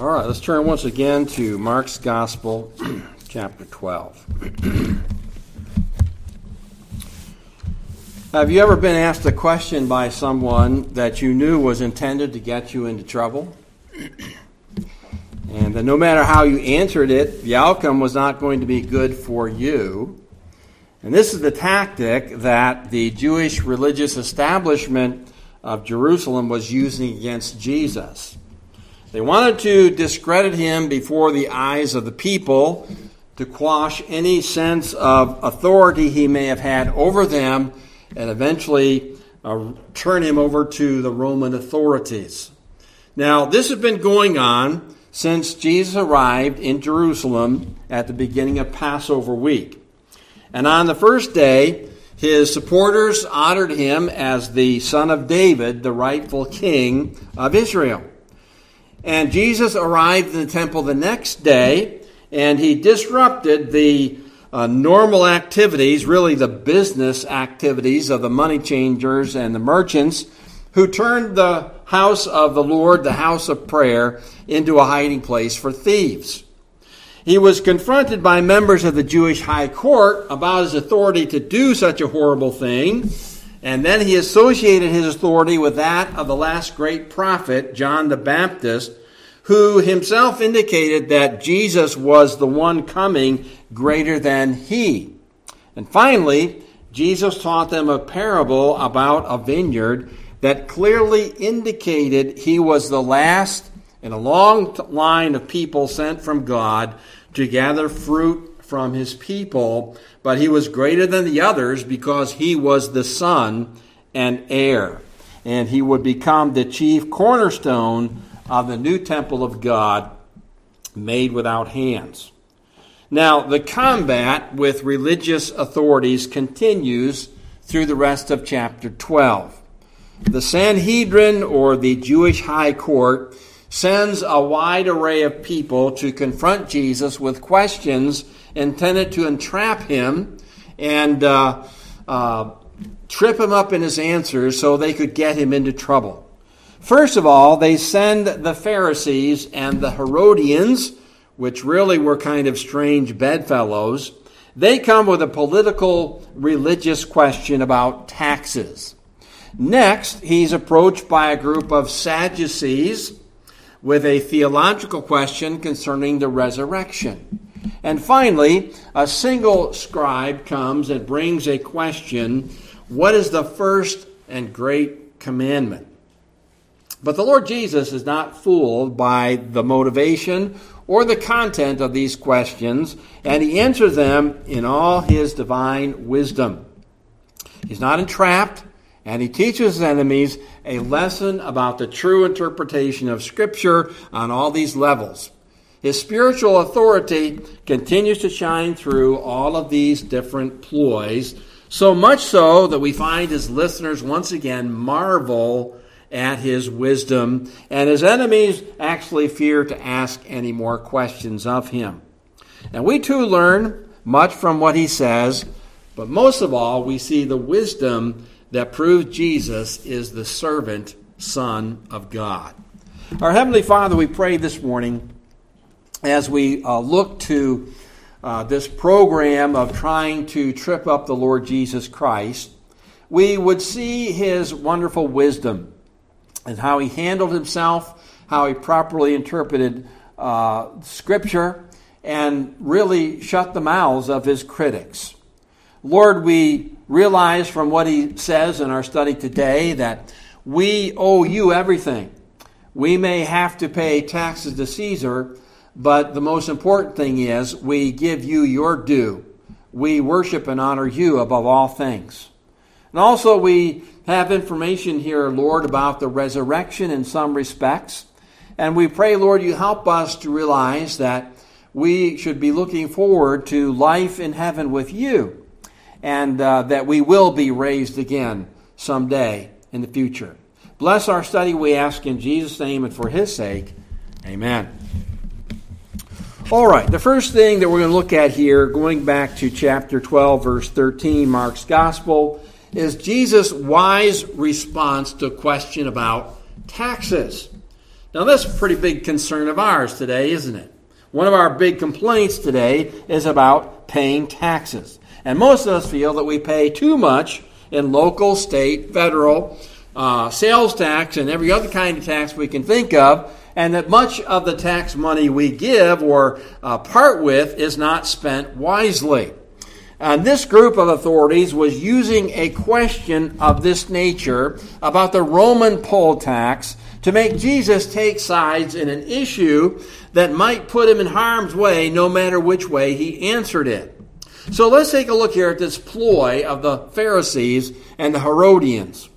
All right, let's turn once again to Mark's Gospel, chapter 12. Have you ever been asked a question by someone that you knew was intended to get you into trouble? And that no matter how you answered it, the outcome was not going to be good for you. And this is the tactic that the Jewish religious establishment of Jerusalem was using against Jesus. They wanted to discredit him before the eyes of the people to quash any sense of authority he may have had over them and eventually uh, turn him over to the Roman authorities. Now, this has been going on since Jesus arrived in Jerusalem at the beginning of Passover week. And on the first day, his supporters honored him as the son of David, the rightful king of Israel. And Jesus arrived in the temple the next day, and he disrupted the uh, normal activities, really the business activities of the money changers and the merchants, who turned the house of the Lord, the house of prayer, into a hiding place for thieves. He was confronted by members of the Jewish high court about his authority to do such a horrible thing, and then he associated his authority with that of the last great prophet, John the Baptist, who himself indicated that Jesus was the one coming greater than he. And finally, Jesus taught them a parable about a vineyard that clearly indicated he was the last in a long line of people sent from God to gather fruit from his people, but he was greater than the others because he was the son and heir. And he would become the chief cornerstone of the new temple of God made without hands. Now, the combat with religious authorities continues through the rest of chapter 12. The Sanhedrin, or the Jewish high court, sends a wide array of people to confront Jesus with questions intended to entrap him and uh, uh, trip him up in his answers so they could get him into trouble. First of all, they send the Pharisees and the Herodians, which really were kind of strange bedfellows. They come with a political religious question about taxes. Next, he's approached by a group of Sadducees with a theological question concerning the resurrection. And finally, a single scribe comes and brings a question What is the first and great commandment? But the Lord Jesus is not fooled by the motivation or the content of these questions, and he answers them in all his divine wisdom. He's not entrapped, and he teaches his enemies a lesson about the true interpretation of Scripture on all these levels. His spiritual authority continues to shine through all of these different ploys, so much so that we find his listeners once again marvel at his wisdom, and his enemies actually fear to ask any more questions of him. And we too learn much from what he says, but most of all, we see the wisdom that proves Jesus is the servant Son of God. Our Heavenly Father, we pray this morning as we uh, look to uh, this program of trying to trip up the Lord Jesus Christ, we would see his wonderful wisdom and how he handled himself, how he properly interpreted uh, Scripture, and really shut the mouths of his critics. Lord, we realize from what he says in our study today that we owe you everything. We may have to pay taxes to Caesar, but the most important thing is we give you your due. We worship and honor you above all things. And also, we have information here, Lord, about the resurrection in some respects. And we pray, Lord, you help us to realize that we should be looking forward to life in heaven with you and uh, that we will be raised again someday in the future. Bless our study, we ask in Jesus' name and for his sake. Amen. All right, the first thing that we're going to look at here, going back to chapter 12, verse 13, Mark's Gospel, is Jesus' wise response to a question about taxes. Now, that's a pretty big concern of ours today, isn't it? One of our big complaints today is about paying taxes. And most of us feel that we pay too much in local, state, federal, uh, sales tax, and every other kind of tax we can think of, and that much of the tax money we give or uh, part with is not spent wisely. And this group of authorities was using a question of this nature about the Roman poll tax to make Jesus take sides in an issue that might put him in harm's way no matter which way he answered it. So let's take a look here at this ploy of the Pharisees and the Herodians.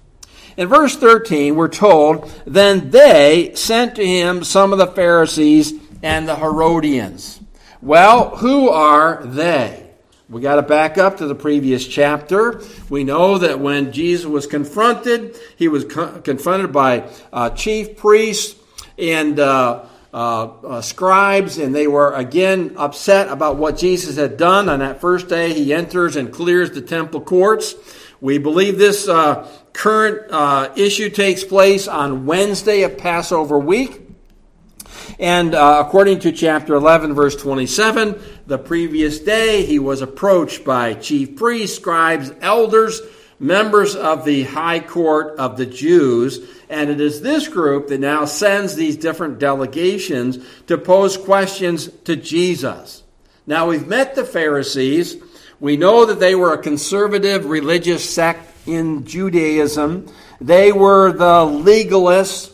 In verse 13, we're told, Then they sent to him some of the Pharisees and the Herodians. Well, who are they? We got to back up to the previous chapter. We know that when Jesus was confronted, he was co- confronted by uh, chief priests and uh, uh, uh, scribes, and they were again upset about what Jesus had done. On that first day, he enters and clears the temple courts. We believe this uh, current uh, issue takes place on Wednesday of Passover week. And uh, according to chapter 11, verse 27, the previous day he was approached by chief priests, scribes, elders, members of the high court of the Jews. And it is this group that now sends these different delegations to pose questions to Jesus. Now we've met the Pharisees. We know that they were a conservative religious sect in Judaism. They were the legalists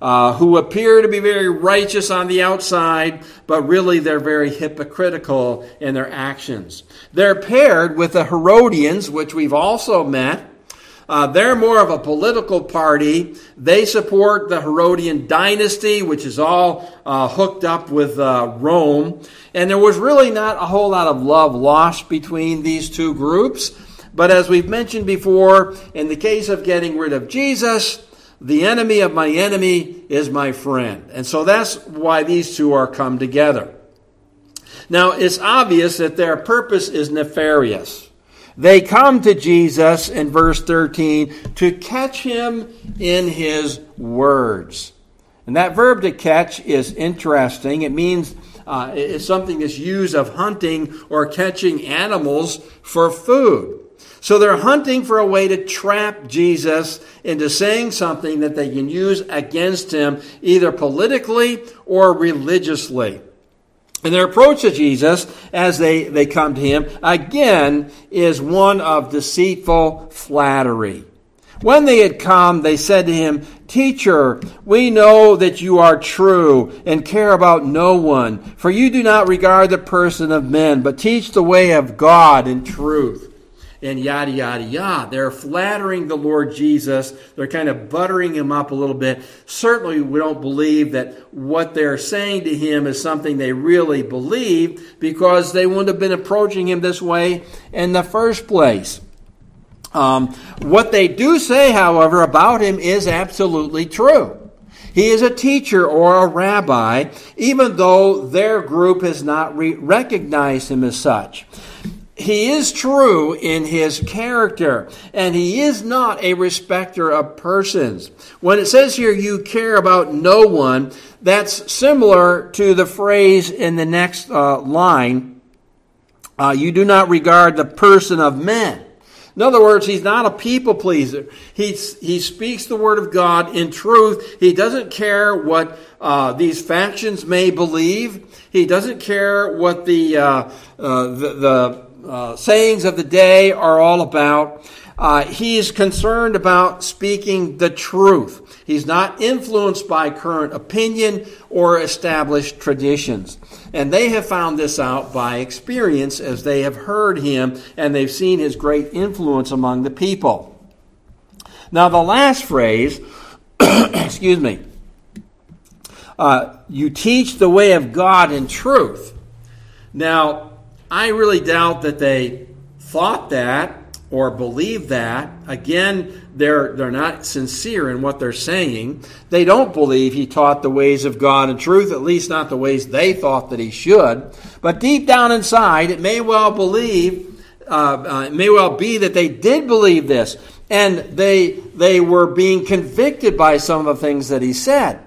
uh, who appear to be very righteous on the outside, but really they're very hypocritical in their actions. They're paired with the Herodians, which we've also met. Uh, they're more of a political party. They support the Herodian dynasty, which is all uh, hooked up with uh, Rome. And there was really not a whole lot of love lost between these two groups. But as we've mentioned before, in the case of getting rid of Jesus, the enemy of my enemy is my friend. And so that's why these two are come together. Now, it's obvious that their purpose is nefarious. They come to Jesus in verse 13 to catch him in his words. And that verb to catch is interesting. It means uh, it's something that's used of hunting or catching animals for food. So they're hunting for a way to trap Jesus into saying something that they can use against him, either politically or religiously. And their approach to Jesus as they, they come to him, again, is one of deceitful flattery. When they had come, they said to him, Teacher, we know that you are true and care about no one, for you do not regard the person of men, but teach the way of God in truth and yada, yada, yada. They're flattering the Lord Jesus. They're kind of buttering him up a little bit. Certainly, we don't believe that what they're saying to him is something they really believe because they wouldn't have been approaching him this way in the first place. Um, what they do say, however, about him is absolutely true. He is a teacher or a rabbi, even though their group has not re- recognized him as such he is true in his character, and he is not a respecter of persons. When it says here, you care about no one, that's similar to the phrase in the next uh, line, uh, you do not regard the person of men. In other words, he's not a people pleaser. He, he speaks the word of God in truth. He doesn't care what uh, these factions may believe. He doesn't care what the, uh, uh, the, the uh, sayings of the day are all about. Uh, he is concerned about speaking the truth. He's not influenced by current opinion or established traditions. And they have found this out by experience as they have heard him and they've seen his great influence among the people. Now, the last phrase, excuse me, uh, you teach the way of God in truth. Now, I really doubt that they thought that or believed that. Again, they're, they're not sincere in what they're saying. They don't believe he taught the ways of God and truth, at least not the ways they thought that he should. But deep down inside, it may well believe, uh, uh, it may well be that they did believe this, and they they were being convicted by some of the things that he said.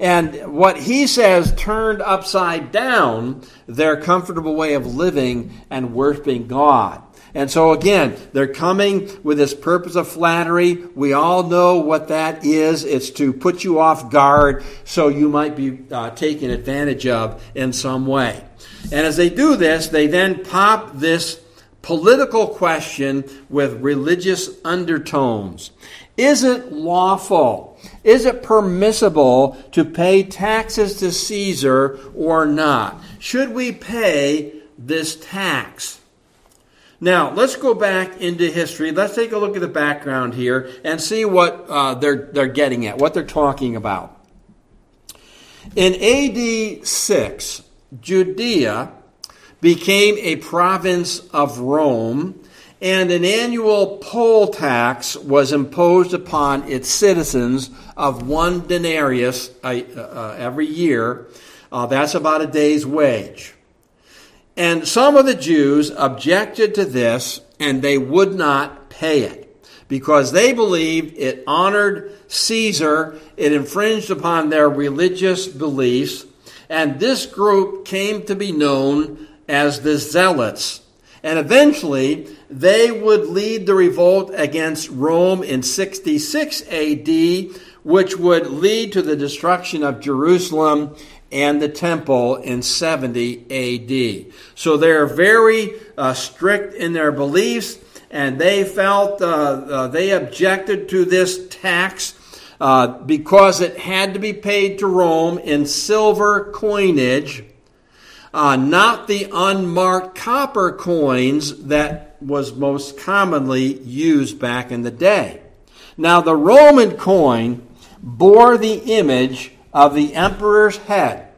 And what he says turned upside down their comfortable way of living and worshiping God. And so again, they're coming with this purpose of flattery. We all know what that is. It's to put you off guard so you might be uh, taken advantage of in some way. And as they do this, they then pop this political question with religious undertones. Is it lawful? Is it permissible to pay taxes to Caesar or not? Should we pay this tax? Now, let's go back into history. Let's take a look at the background here and see what uh, they're, they're getting at, what they're talking about. In AD 6, Judea became a province of Rome, and an annual poll tax was imposed upon its citizens of one denarius uh, uh, every year. Uh, that's about a day's wage. And some of the Jews objected to this and they would not pay it because they believed it honored Caesar, it infringed upon their religious beliefs, and this group came to be known as the Zealots. And eventually, they would lead the revolt against Rome in 66 AD, which would lead to the destruction of Jerusalem and the temple in 70 AD. So they're very uh, strict in their beliefs, and they felt uh, uh, they objected to this tax uh, because it had to be paid to Rome in silver coinage uh, not the unmarked copper coins that was most commonly used back in the day. Now, the Roman coin bore the image of the emperor's head.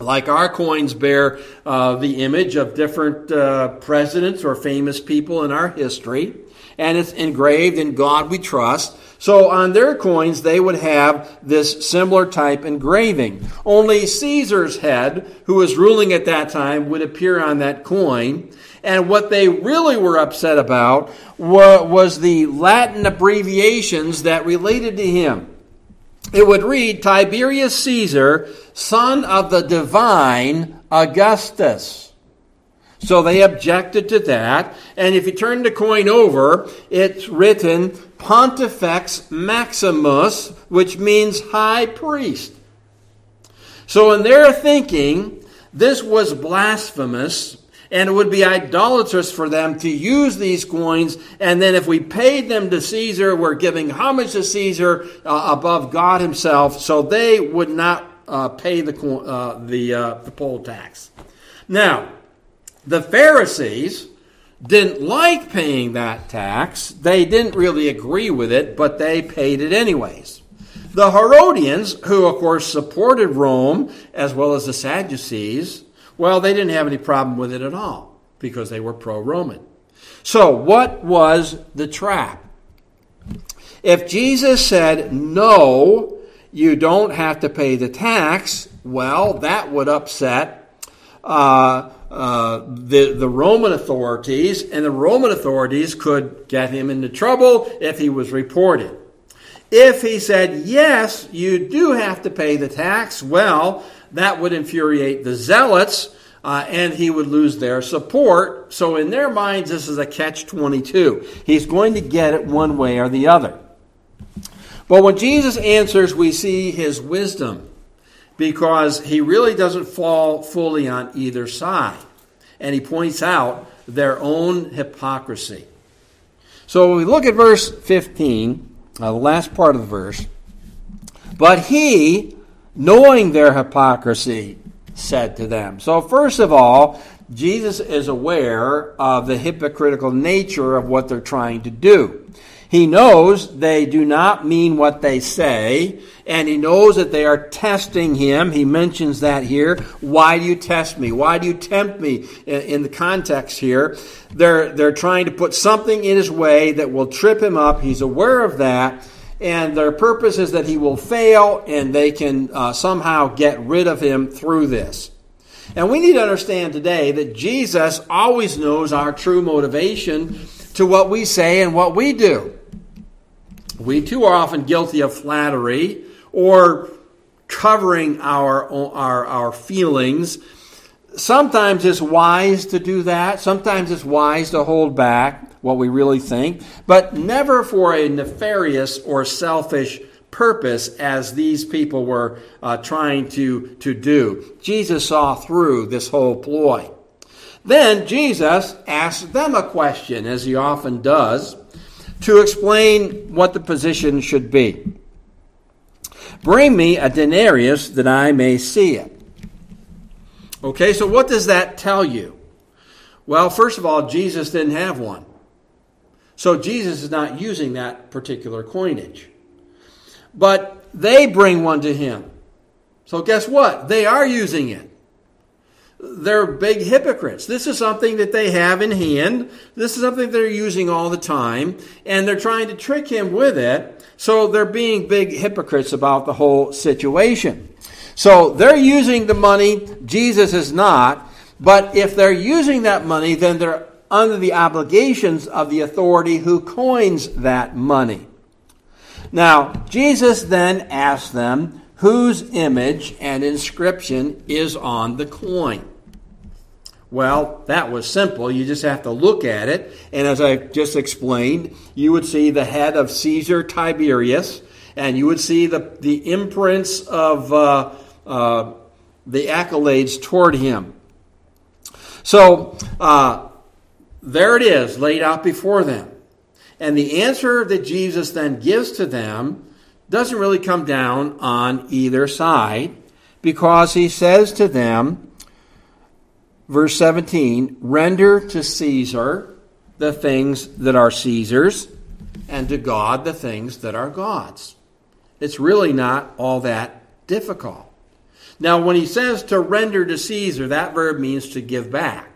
Like our coins bear uh, the image of different uh, presidents or famous people in our history, and it's engraved in God we trust. So on their coins, they would have this similar type engraving. Only Caesar's head, who was ruling at that time, would appear on that coin. And what they really were upset about was the Latin abbreviations that related to him. It would read Tiberius Caesar, son of the divine Augustus. So they objected to that. And if you turn the coin over, it's written Pontifex Maximus, which means high priest. So in their thinking, this was blasphemous and it would be idolatrous for them to use these coins. And then if we paid them to Caesar, we're giving homage to Caesar uh, above God himself. So they would not uh, pay the, uh, the, uh, the poll tax. Now, the Pharisees didn't like paying that tax. They didn't really agree with it, but they paid it anyways. The Herodians, who of course supported Rome as well as the Sadducees, well, they didn't have any problem with it at all because they were pro Roman. So, what was the trap? If Jesus said, no, you don't have to pay the tax, well, that would upset uh, uh, the, the Roman authorities, and the Roman authorities could get him into trouble if he was reported. If he said, yes, you do have to pay the tax, well, that would infuriate the zealots, uh, and he would lose their support. So, in their minds, this is a catch 22. He's going to get it one way or the other. But when Jesus answers, we see his wisdom because he really doesn't fall fully on either side. And he points out their own hypocrisy. So when we look at verse 15, uh, the last part of the verse, but he, knowing their hypocrisy, said to them. So, first of all, Jesus is aware of the hypocritical nature of what they're trying to do. He knows they do not mean what they say, and he knows that they are testing him. He mentions that here. Why do you test me? Why do you tempt me? In the context here, they're, they're trying to put something in his way that will trip him up. He's aware of that. And their purpose is that he will fail and they can uh, somehow get rid of him through this. And we need to understand today that Jesus always knows our true motivation to what we say and what we do. We too are often guilty of flattery or covering our, our, our feelings. Sometimes it's wise to do that. Sometimes it's wise to hold back what we really think, but never for a nefarious or selfish purpose as these people were uh, trying to, to do. Jesus saw through this whole ploy. Then Jesus asked them a question, as he often does, to explain what the position should be. Bring me a denarius that I may see it. Okay, so what does that tell you? Well, first of all, Jesus didn't have one. So Jesus is not using that particular coinage. But they bring one to him. So guess what? They are using it. They're big hypocrites. This is something that they have in hand. This is something they're using all the time. And they're trying to trick him with it. So they're being big hypocrites about the whole situation. So they're using the money. Jesus is not. But if they're using that money, then they're under the obligations of the authority who coins that money. Now, Jesus then asked them whose image and inscription is on the coin. Well, that was simple. You just have to look at it. And as I just explained, you would see the head of Caesar Tiberius, and you would see the, the imprints of uh, uh, the accolades toward him. So, uh, there it is, laid out before them. And the answer that Jesus then gives to them doesn't really come down on either side because he says to them, verse 17, render to Caesar the things that are Caesar's, and to God the things that are God's. It's really not all that difficult. Now, when he says to render to Caesar, that verb means to give back.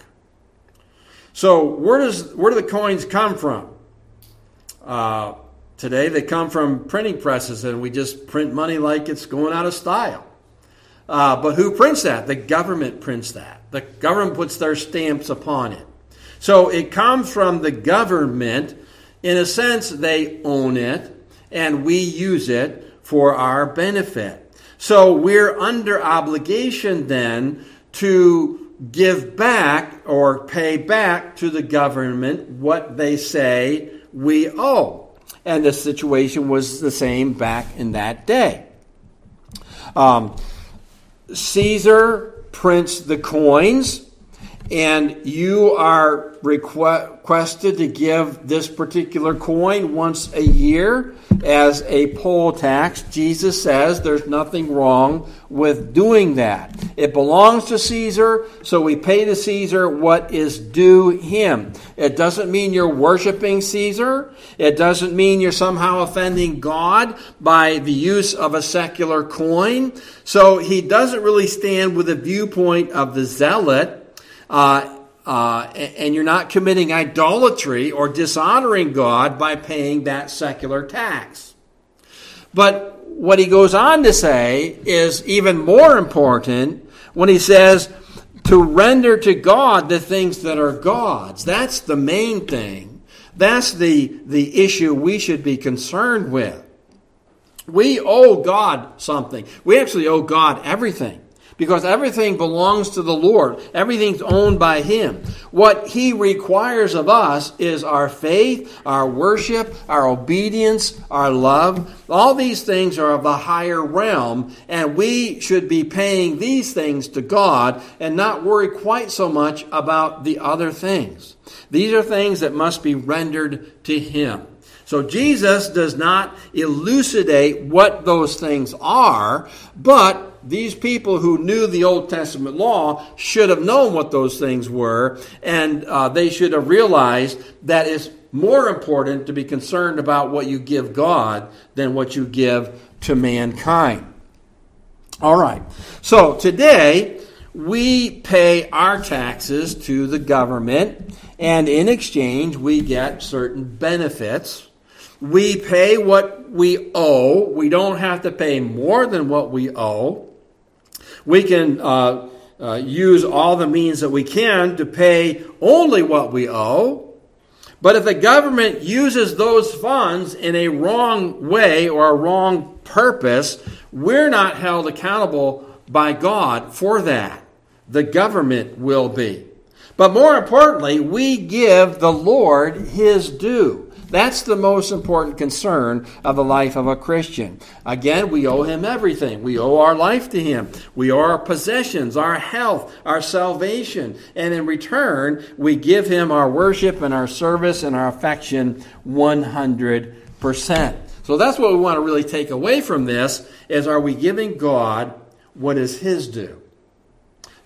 So where does where do the coins come from? Uh, today they come from printing presses, and we just print money like it's going out of style. Uh, but who prints that? The government prints that. The government puts their stamps upon it. So it comes from the government. In a sense, they own it, and we use it for our benefit. So we're under obligation then to give back or pay back to the government what they say we owe. And the situation was the same back in that day. Um, Caesar prints the coins, and you are requested to give this particular coin once a year as a poll tax. Jesus says there's nothing wrong with doing that. It belongs to Caesar, so we pay to Caesar what is due him. It doesn't mean you're worshiping Caesar. It doesn't mean you're somehow offending God by the use of a secular coin. So he doesn't really stand with the viewpoint of the zealot. Uh, uh, and you're not committing idolatry or dishonoring God by paying that secular tax. But what he goes on to say is even more important when he says to render to God the things that are God's. That's the main thing. That's the, the issue we should be concerned with. We owe God something. We actually owe God everything because everything belongs to the Lord. Everything's owned by Him. What He requires of us is our faith, our worship, our obedience, our love. All these things are of the higher realm, and we should be paying these things to God and not worry quite so much about the other things. These are things that must be rendered to Him. So Jesus does not elucidate what those things are, but these people who knew the Old Testament law should have known what those things were, and uh, they should have realized that it's more important to be concerned about what you give God than what you give to mankind. All right. So today, we pay our taxes to the government, and in exchange, we get certain benefits. We pay what we owe. We don't have to pay more than what we owe. We can uh, uh, use all the means that we can to pay only what we owe. But if the government uses those funds in a wrong way or a wrong purpose, we're not held accountable by God for that. The government will be. But more importantly, we give the Lord his due. That's the most important concern of the life of a Christian. Again, we owe him everything. We owe our life to him. We owe our possessions, our health, our salvation. And in return, we give him our worship and our service and our affection 100%. So that's what we want to really take away from this is are we giving God what is his due?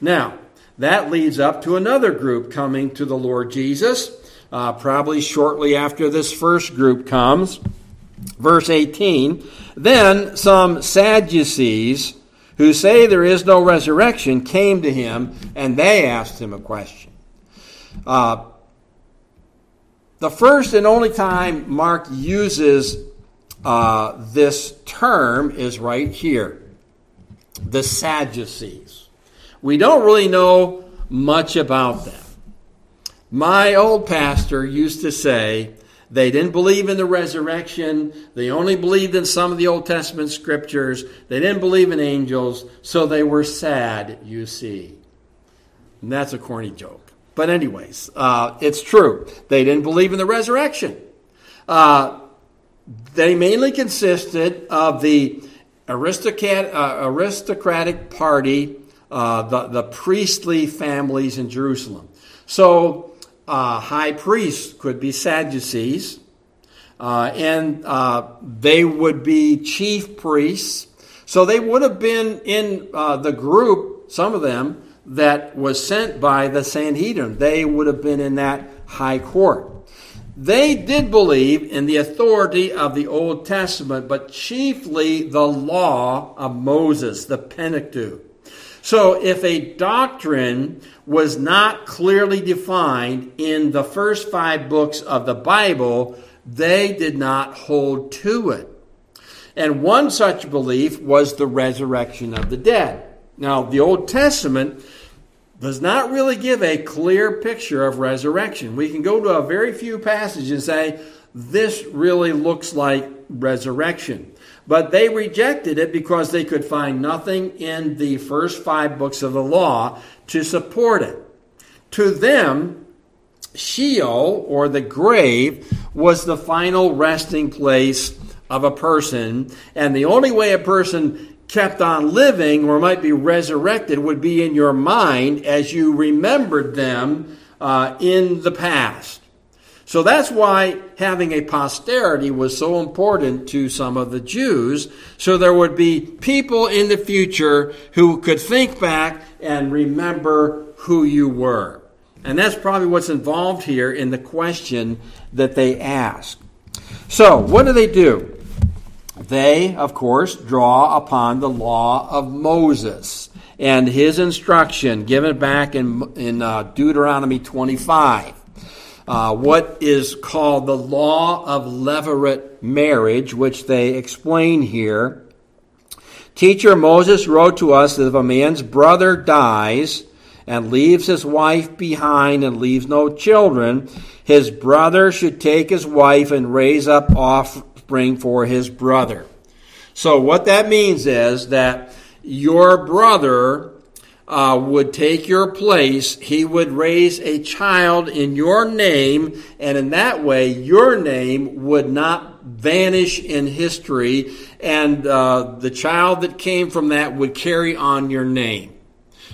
Now, that leads up to another group coming to the Lord Jesus uh, probably shortly after this first group comes. Verse 18 Then some Sadducees who say there is no resurrection came to him and they asked him a question. Uh, the first and only time Mark uses uh, this term is right here the Sadducees. We don't really know much about them. My old pastor used to say they didn't believe in the resurrection. They only believed in some of the Old Testament scriptures. They didn't believe in angels, so they were sad, you see. And that's a corny joke. But, anyways, uh, it's true. They didn't believe in the resurrection. Uh, they mainly consisted of the aristocrat, uh, aristocratic party, uh, the, the priestly families in Jerusalem. So, uh, high priests could be Sadducees, uh, and uh, they would be chief priests. So they would have been in uh, the group, some of them, that was sent by the Sanhedrin. They would have been in that high court. They did believe in the authority of the Old Testament, but chiefly the law of Moses, the Pentateuch. So if a doctrine was not clearly defined in the first five books of the Bible, they did not hold to it. And one such belief was the resurrection of the dead. Now, the Old Testament does not really give a clear picture of resurrection. We can go to a very few passages and say, this really looks like resurrection. But they rejected it because they could find nothing in the first five books of the law to support it. To them, Sheol, or the grave, was the final resting place of a person, and the only way a person kept on living or might be resurrected would be in your mind as you remembered them uh, in the past. So that's why having a posterity was so important to some of the Jews. So there would be people in the future who could think back and remember who you were. And that's probably what's involved here in the question that they ask. So, what do they do? They, of course, draw upon the law of Moses and his instruction given back in, in uh, Deuteronomy 25 uh, what is called the law of levirate marriage, which they explain here. Teacher Moses wrote to us that if a man's brother dies and leaves his wife behind and leaves no children, his brother should take his wife and raise up offspring for his brother. So, what that means is that your brother uh, would take your place, he would raise a child in your name, and in that way, your name would not vanish in history, and uh, the child that came from that would carry on your name.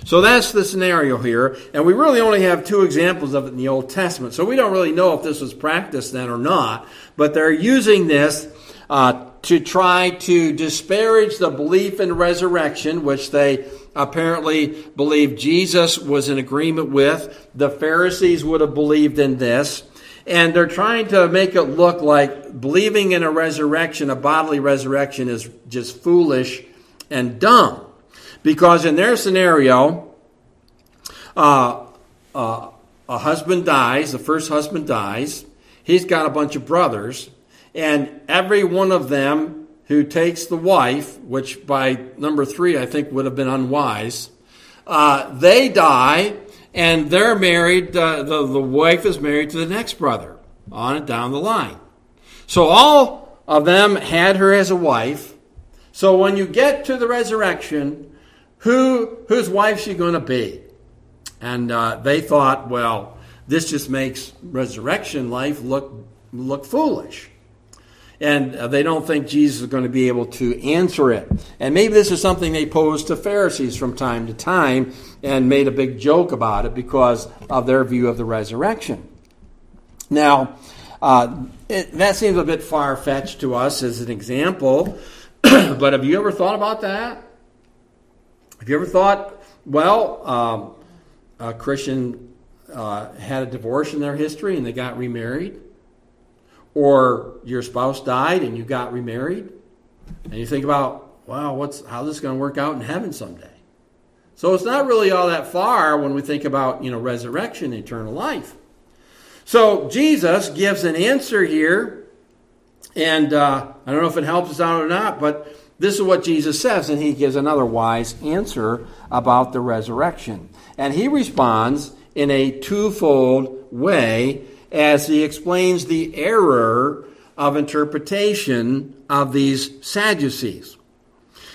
So that's the scenario here, and we really only have two examples of it in the Old Testament, so we don't really know if this was practiced then or not, but they're using this uh, to try to disparage the belief in resurrection, which they apparently believed Jesus was in agreement with. The Pharisees would have believed in this. And they're trying to make it look like believing in a resurrection, a bodily resurrection, is just foolish and dumb. Because in their scenario, uh, uh, a husband dies, the first husband dies, he's got a bunch of brothers, and every one of them who takes the wife, which by number three I think would have been unwise, uh, they die and they're married, uh, the, the wife is married to the next brother. on and down the line. So all of them had her as a wife. So when you get to the resurrection, who whose wife she going to be? And uh, they thought, well, this just makes resurrection life look look foolish. And uh, they don't think Jesus is going to be able to answer it. And maybe this is something they posed to Pharisees from time to time and made a big joke about it because of their view of the resurrection. Now, uh, it, that seems a bit far fetched to us as an example, but have you ever thought about that? Have you ever thought, well, um, a Christian uh, had a divorce in their history and they got remarried? Or your spouse died and you got remarried? And you think about, wow, what's how's this going to work out in heaven someday? So it's not really all that far when we think about, you know, resurrection, eternal life. So Jesus gives an answer here, and uh, I don't know if it helps us out or not, but this is what Jesus says, and he gives another wise answer about the resurrection. And he responds in a twofold way as he explains the error of interpretation of these Sadducees.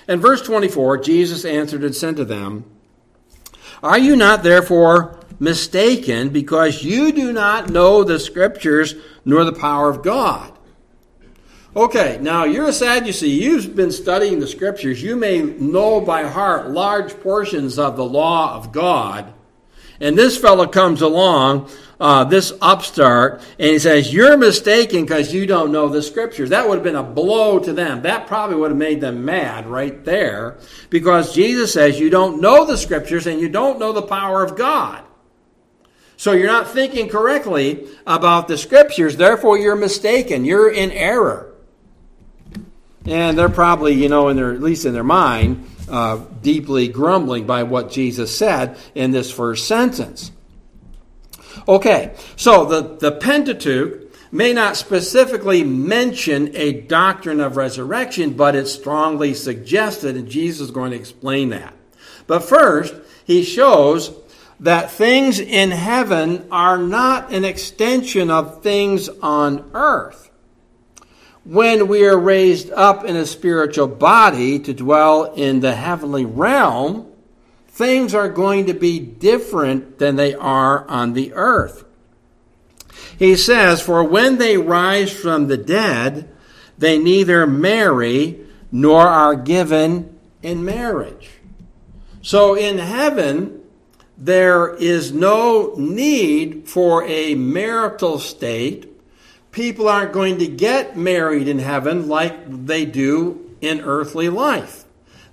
In verse 24, Jesus answered and said to them, Are you not therefore mistaken because you do not know the scriptures nor the power of God. Okay, now you're a Sadducee. You've been studying the scriptures. You may know by heart large portions of the law of God. And this fellow comes along, uh, this upstart, and he says, You're mistaken because you don't know the scriptures. That would have been a blow to them. That probably would have made them mad right there because Jesus says, You don't know the scriptures and you don't know the power of God. So you're not thinking correctly about the scriptures, therefore you're mistaken. You're in error. And they're probably, you know, in their at least in their mind, uh, deeply grumbling by what Jesus said in this first sentence. Okay, so the, the Pentateuch may not specifically mention a doctrine of resurrection, but it's strongly suggested, and Jesus is going to explain that. But first, he shows that things in heaven are not an extension of things on earth. When we are raised up in a spiritual body to dwell in the heavenly realm, things are going to be different than they are on the earth. He says, For when they rise from the dead, they neither marry nor are given in marriage. So in heaven, there is no need for a marital state. People aren't going to get married in heaven like they do in earthly life.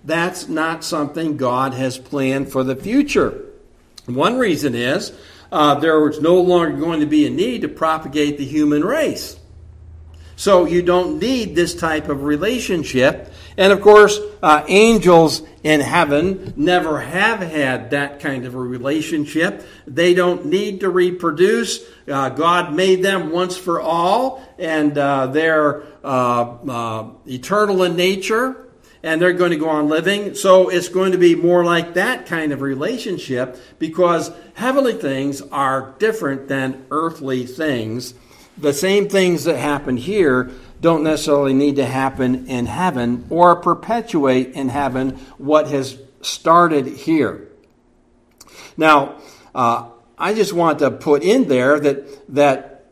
That's not something God has planned for the future. One reason is uh, there is no longer going to be a need to propagate the human race. So you don't need this type of relationship. And of course, uh, angels in heaven never have had that kind of a relationship. They don't need to reproduce. Uh, God made them once for all, and uh, they're uh, uh, eternal in nature and they're going to go on living. So it's going to be more like that kind of relationship because heavenly things are different than earthly things the same things that happen here don't necessarily need to happen in heaven or perpetuate in heaven what has started here. Now, uh, I just want to put in there that that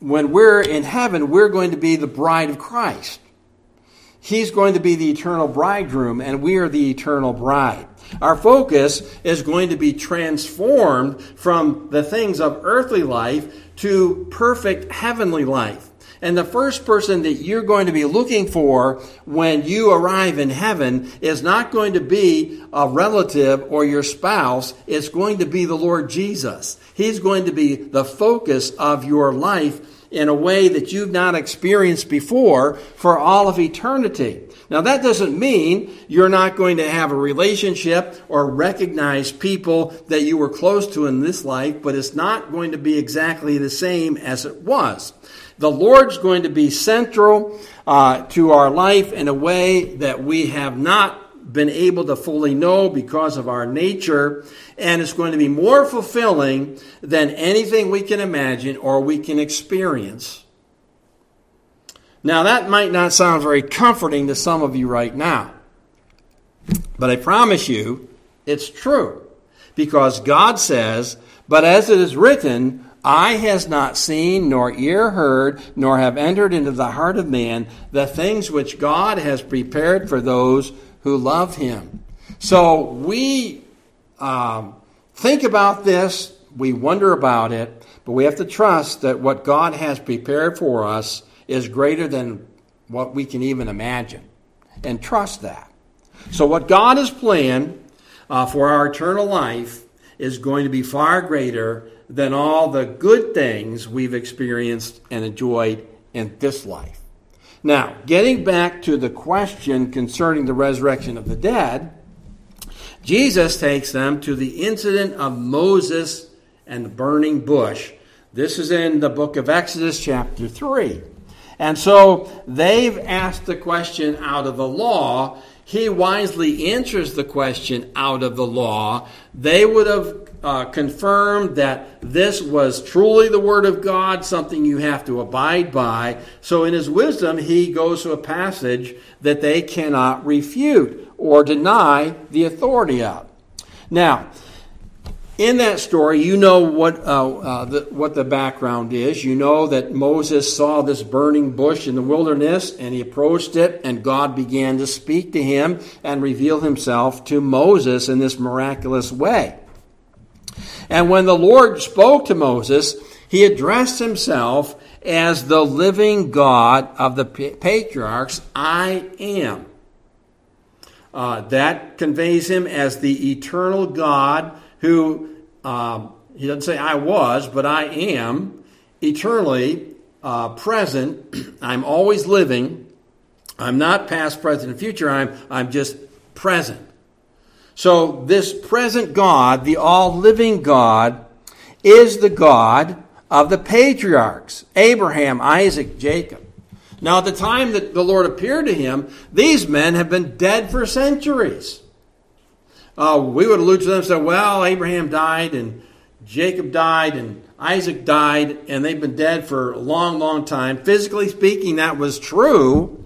when we're in heaven, we're going to be the bride of Christ. He's going to be the eternal bridegroom, and we are the eternal bride. Our focus is going to be transformed from the things of earthly life to perfect heavenly life. And the first person that you're going to be looking for when you arrive in heaven is not going to be a relative or your spouse. It's going to be the Lord Jesus. He's going to be the focus of your life in a way that you've not experienced before for all of eternity. Now, that doesn't mean you're not going to have a relationship or recognize people that you were close to in this life, but it's not going to be exactly the same as it was. The Lord's going to be central uh, to our life in a way that we have not not been able to fully know because of our nature, and it's going to be more fulfilling than anything we can imagine or we can experience. Now, that might not sound very comforting to some of you right now, but I promise you it's true because God says, But as it is written, Eye has not seen, nor ear heard, nor have entered into the heart of man the things which God has prepared for those who love him. So we um, think about this, we wonder about it, but we have to trust that what God has prepared for us is greater than what we can even imagine. And trust that. So, what God has planned uh, for our eternal life is going to be far greater than all the good things we've experienced and enjoyed in this life. Now, getting back to the question concerning the resurrection of the dead, Jesus takes them to the incident of Moses and the burning bush. This is in the book of Exodus, chapter 3. And so they've asked the question out of the law. He wisely answers the question out of the law. They would have uh, confirmed that this was truly the Word of God, something you have to abide by. So, in his wisdom, he goes to a passage that they cannot refute or deny the authority of. Now, in that story, you know what, uh, uh, the, what the background is. You know that Moses saw this burning bush in the wilderness and he approached it, and God began to speak to him and reveal himself to Moses in this miraculous way. And when the Lord spoke to Moses, he addressed himself as the living God of the patriarchs, I am. Uh, that conveys him as the eternal God who, um, he doesn't say I was, but I am eternally uh, present. I'm always living. I'm not past, present, and future. I'm, I'm just present. So, this present God, the all living God, is the God of the patriarchs Abraham, Isaac, Jacob. Now, at the time that the Lord appeared to him, these men have been dead for centuries. Uh, we would allude to them and say, well, Abraham died and Jacob died and Isaac died, and they've been dead for a long, long time. Physically speaking, that was true,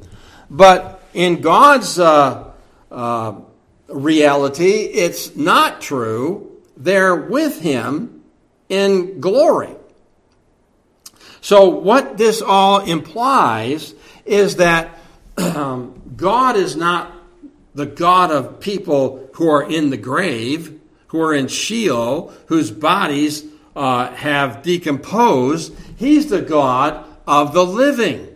but in God's uh, uh, reality, it's not true. They're with him in glory. So, what this all implies is that um, God is not the God of people who are in the grave, who are in Sheol, whose bodies uh, have decomposed. He's the God of the living.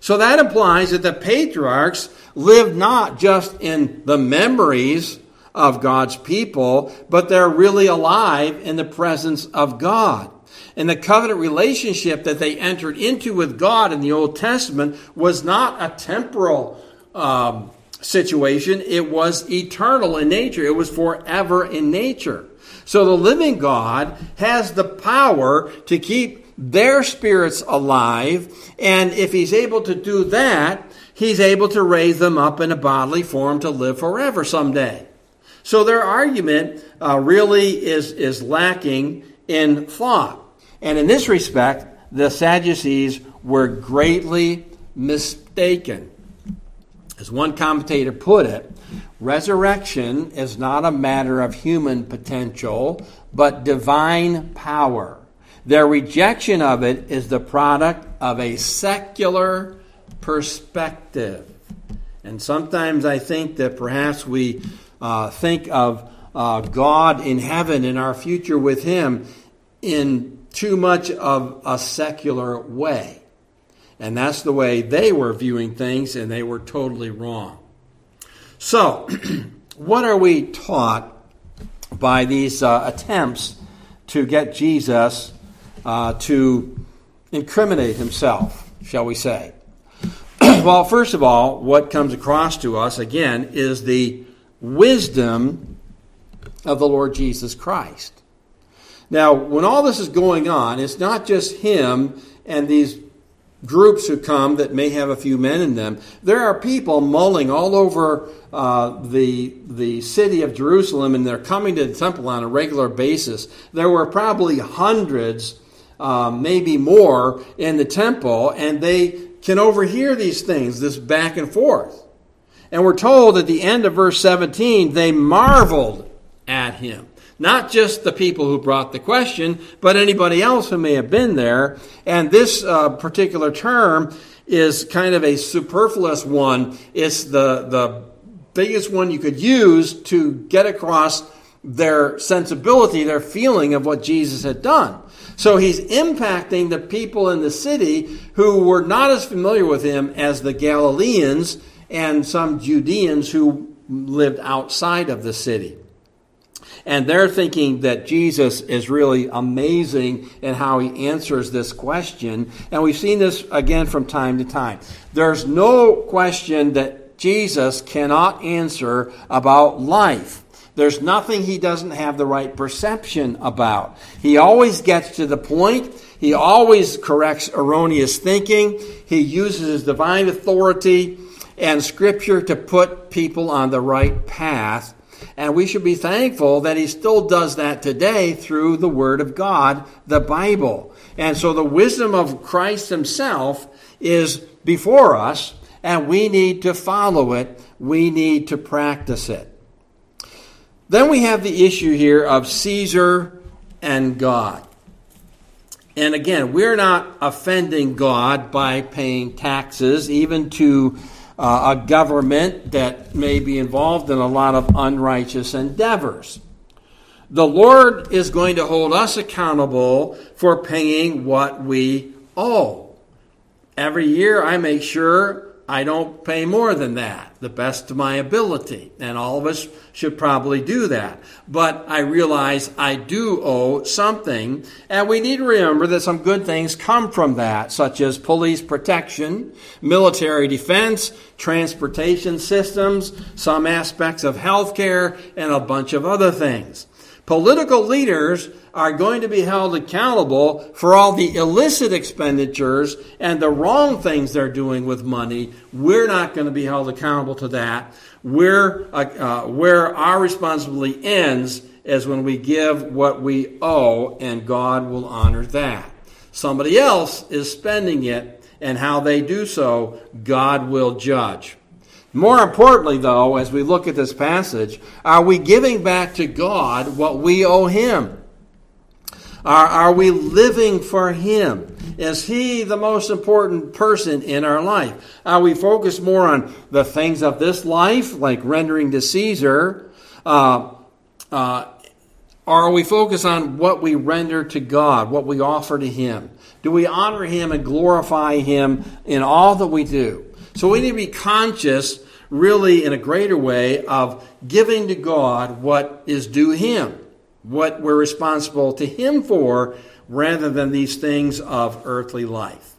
So that implies that the patriarchs live not just in the memories of God's people, but they're really alive in the presence of God. And the covenant relationship that they entered into with God in the Old Testament was not a temporal um, situation, it was eternal in nature, it was forever in nature. So the living God has the power to keep their spirits alive, and if He's able to do that, he's able to raise them up in a bodily form to live forever someday. So their argument uh, really is, is lacking in thought. And in this respect, the Sadducees were greatly mistaken. As one commentator put it, resurrection is not a matter of human potential, but divine power. Their rejection of it is the product of a secular perspective. And sometimes I think that perhaps we uh, think of uh, God in heaven and our future with Him in too much of a secular way. And that's the way they were viewing things, and they were totally wrong. So, what are we taught by these uh, attempts to get Jesus uh, to incriminate himself, shall we say? well, first of all, what comes across to us, again, is the wisdom of the Lord Jesus Christ. Now, when all this is going on, it's not just him and these groups who come that may have a few men in them. There are people mulling all over uh, the, the city of Jerusalem, and they're coming to the temple on a regular basis. There were probably hundreds, uh, maybe more, in the temple, and they can overhear these things, this back and forth. And we're told at the end of verse 17, they marveled at him. Not just the people who brought the question, but anybody else who may have been there. And this uh, particular term is kind of a superfluous one. It's the, the biggest one you could use to get across their sensibility, their feeling of what Jesus had done. So he's impacting the people in the city who were not as familiar with him as the Galileans and some Judeans who lived outside of the city. And they're thinking that Jesus is really amazing in how he answers this question. And we've seen this again from time to time. There's no question that Jesus cannot answer about life. There's nothing he doesn't have the right perception about. He always gets to the point. He always corrects erroneous thinking. He uses his divine authority and scripture to put people on the right path and we should be thankful that he still does that today through the Word of God, the Bible. And so the wisdom of Christ himself is before us, and we need to follow it. We need to practice it. Then we have the issue here of Caesar and God. And again, we're not offending God by paying taxes, even to uh, a government that may be involved in a lot of unrighteous endeavors. The Lord is going to hold us accountable for paying what we owe. Every year I make sure I don't pay more than that, the best of my ability. And all of us should probably do that. But I realize I do owe something, and we need to remember that some good things come from that, such as police protection, military defense, transportation systems, some aspects of healthcare, and a bunch of other things. Political leaders are going to be held accountable for all the illicit expenditures and the wrong things they're doing with money. We're not going to be held accountable to that. We're, uh, uh, where our responsibility ends is when we give what we owe, and God will honor that. Somebody else is spending it, and how they do so, God will judge. More importantly, though, as we look at this passage, are we giving back to God what we owe Him? Are, are we living for Him? Is He the most important person in our life? Are we focused more on the things of this life, like rendering to Caesar? Uh, uh, are we focused on what we render to God, what we offer to Him? Do we honor Him and glorify Him in all that we do? So we need to be conscious, really, in a greater way, of giving to God what is due Him what we're responsible to Him for rather than these things of earthly life.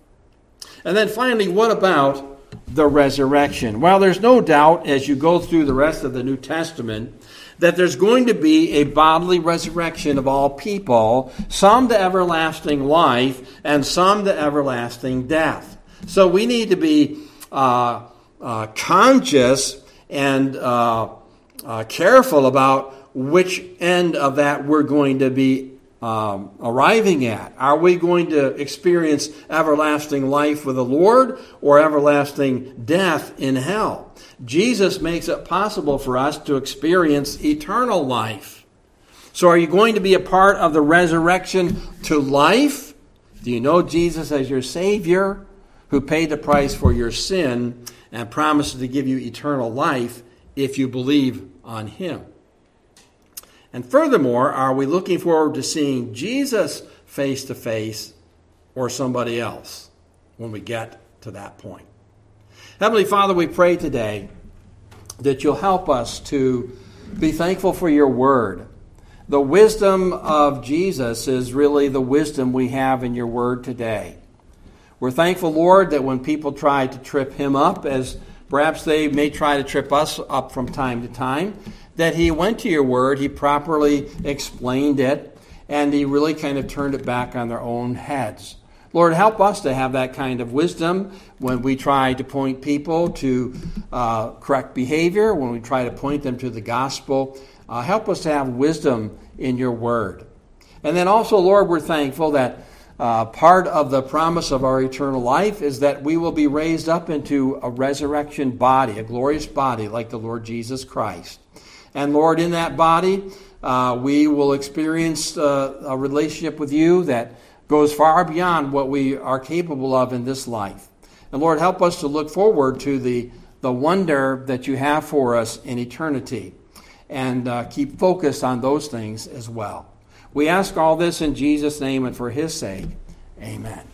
And then finally, what about the resurrection? Well, there's no doubt as you go through the rest of the New Testament that there's going to be a bodily resurrection of all people, some to everlasting life and some to everlasting death. So we need to be uh, uh, conscious and uh, uh careful about which end of that we're going to be um, arriving at. Are we going to experience everlasting life with the Lord or everlasting death in hell? Jesus makes it possible for us to experience eternal life. So, are you going to be a part of the resurrection to life? Do you know Jesus as your Savior who paid the price for your sin and promises to give you eternal life if you believe on Him? And furthermore, are we looking forward to seeing Jesus face to face or somebody else when we get to that point? Heavenly Father, we pray today that you'll help us to be thankful for your word. The wisdom of Jesus is really the wisdom we have in your word today. We're thankful, Lord, that when people try to trip him up, as perhaps they may try to trip us up from time to time, that he went to your word, he properly explained it, and he really kind of turned it back on their own heads. Lord, help us to have that kind of wisdom when we try to point people to uh, correct behavior, when we try to point them to the gospel. Uh, help us to have wisdom in your word. And then also, Lord, we're thankful that uh, part of the promise of our eternal life is that we will be raised up into a resurrection body, a glorious body like the Lord Jesus Christ. And Lord, in that body, uh, we will experience uh, a relationship with you that goes far beyond what we are capable of in this life. And Lord, help us to look forward to the, the wonder that you have for us in eternity and uh, keep focused on those things as well. We ask all this in Jesus' name and for his sake. Amen.